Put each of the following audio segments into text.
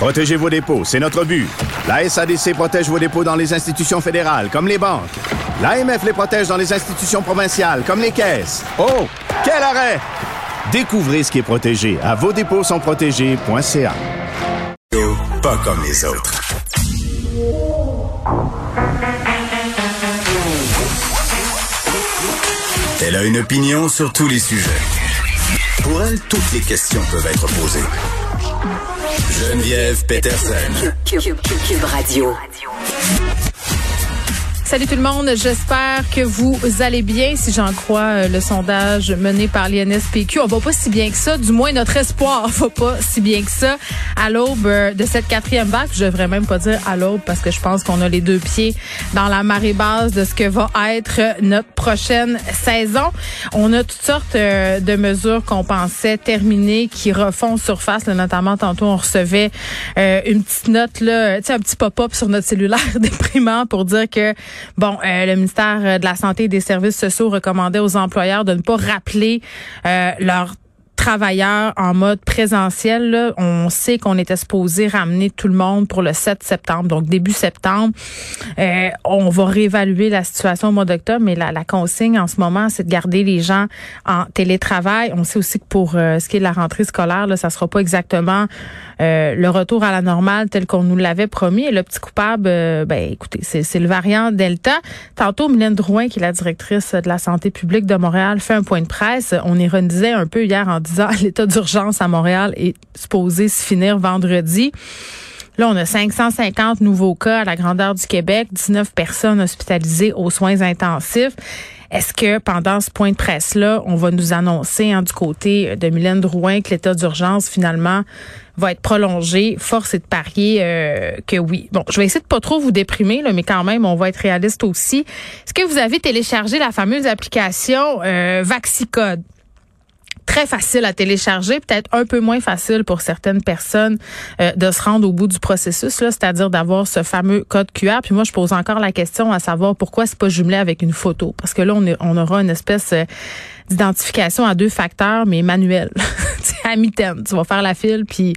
Protégez vos dépôts, c'est notre but. La SADC protège vos dépôts dans les institutions fédérales, comme les banques. L'AMF les protège dans les institutions provinciales, comme les caisses. Oh, quel arrêt! Découvrez ce qui est protégé à vos dépôts sont protégés.ca. Pas comme les autres. Elle a une opinion sur tous les sujets. Pour elle, toutes les questions peuvent être posées. Geneviève Peterson. Cube, Cube- Cube Radio. Salut tout le monde, j'espère que vous allez bien. Si j'en crois euh, le sondage mené par l'INSPQ, on va pas si bien que ça. Du moins, notre espoir va pas si bien que ça à l'aube euh, de cette quatrième vague. Je devrais même pas dire à l'aube parce que je pense qu'on a les deux pieds dans la marée basse de ce que va être notre prochaine saison. On a toutes sortes euh, de mesures qu'on pensait terminer qui refont surface. Notamment, tantôt, on recevait euh, une petite note, là, un petit pop-up sur notre cellulaire déprimant pour dire que Bon, euh, le ministère de la Santé et des Services sociaux recommandait aux employeurs de ne pas rappeler euh, leurs travailleurs en mode présentiel. On sait qu'on était supposé ramener tout le monde pour le 7 septembre, donc début septembre. Euh, on va réévaluer la situation au mois d'octobre, mais la, la consigne en ce moment, c'est de garder les gens en télétravail. On sait aussi que pour euh, ce qui est de la rentrée scolaire, là, ça sera pas exactement euh, le retour à la normale tel qu'on nous l'avait promis. Et le petit coupable, euh, ben écoutez, c'est c'est le variant Delta. Tantôt, Mylène Drouin, qui est la directrice de la santé publique de Montréal, fait un point de presse. On ironisait un peu hier en disant l'état d'urgence à Montréal est supposé se finir vendredi. Là, on a 550 nouveaux cas à la grandeur du Québec, 19 personnes hospitalisées aux soins intensifs. Est-ce que pendant ce point de presse-là, on va nous annoncer hein, du côté de Mylène Drouin que l'état d'urgence, finalement, va être prolongé? Force est de parier euh, que oui. Bon, je vais essayer de pas trop vous déprimer, mais quand même, on va être réaliste aussi. Est-ce que vous avez téléchargé la fameuse application euh, Vaxicode? Très facile à télécharger, peut-être un peu moins facile pour certaines personnes euh, de se rendre au bout du processus, là, c'est-à-dire d'avoir ce fameux code QR. Puis moi, je pose encore la question à savoir pourquoi c'est pas jumelé avec une photo, parce que là, on, est, on aura une espèce euh, d'identification à deux facteurs, mais manuel. Tu vas faire la file, puis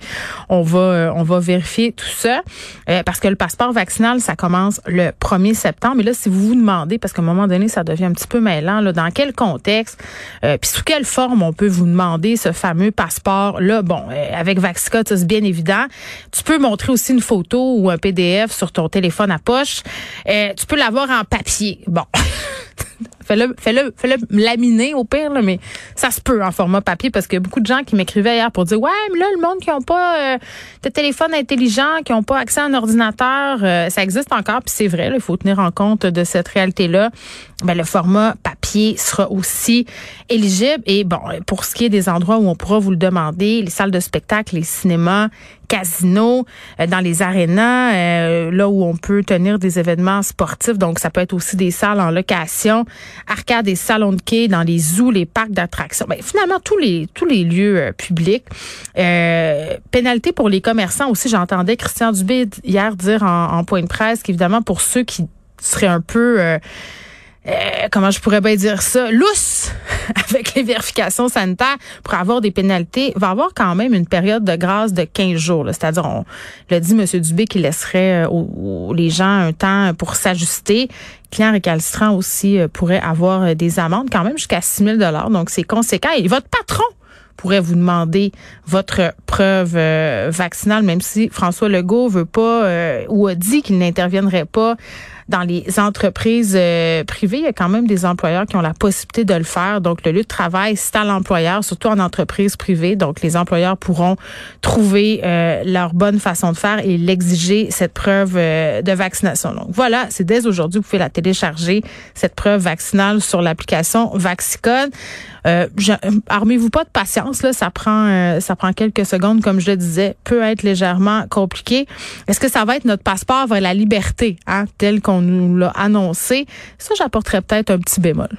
on va euh, on va vérifier tout ça. Euh, parce que le passeport vaccinal, ça commence le 1er septembre. Mais là, si vous vous demandez, parce qu'à un moment donné, ça devient un petit peu mêlant, là, dans quel contexte, euh, puis sous quelle forme on peut vous demander ce fameux passeport-là, bon, euh, avec Vaxicode, ça c'est bien évident. Tu peux montrer aussi une photo ou un PDF sur ton téléphone à poche. Euh, tu peux l'avoir en papier. Bon. Fais-le, fais-le, fais-le laminer au pire, là, mais ça se peut en format papier parce qu'il y a beaucoup de gens qui m'écrivaient hier pour dire ouais, mais là le monde qui ont pas euh, de téléphone intelligent, qui ont pas accès à un ordinateur, euh, ça existe encore puis c'est vrai, il faut tenir en compte de cette réalité là. Ben le format papier sera aussi éligible et bon pour ce qui est des endroits où on pourra vous le demander, les salles de spectacle, les cinémas, casinos, euh, dans les arénas, euh, là où on peut tenir des événements sportifs. Donc, ça peut être aussi des salles en location, arcades et salons de quai, dans les zoos, les parcs d'attractions. Ben, finalement, tous les lieux euh, publics. Euh, pénalité pour les commerçants aussi. J'entendais Christian Dubé hier dire en, en point de presse qu'évidemment, pour ceux qui seraient un peu... euh, comment je pourrais bien dire ça, lousse avec les vérifications sanitaires pour avoir des pénalités, va avoir quand même une période de grâce de 15 jours. C'est-à-dire, on l'a dit M. Dubé qu'il laisserait euh, aux, aux- les gens un temps pour s'ajuster. Clients récalcitrants aussi euh, pourraient avoir euh, des amendes quand même jusqu'à 6 000 Donc, c'est conséquent. Et votre patron pourrait vous demander votre preuve vaccinale, même si François Legault veut pas euh, ou a dit qu'il n'interviendrait pas dans les entreprises euh, privées, il y a quand même des employeurs qui ont la possibilité de le faire. Donc, le lieu de travail, c'est à l'employeur, surtout en entreprise privée. Donc, les employeurs pourront trouver euh, leur bonne façon de faire et l'exiger, cette preuve euh, de vaccination. Donc, voilà, c'est dès aujourd'hui, vous pouvez la télécharger, cette preuve vaccinale sur l'application Vaxicode. armez-vous pas de patience, là, ça prend, ça prend quelques secondes, comme je le disais, peut être légèrement compliqué. Est-ce que ça va être notre passeport vers la liberté, hein, tel qu'on nous l'a annoncé? Ça, j'apporterais peut-être un petit bémol.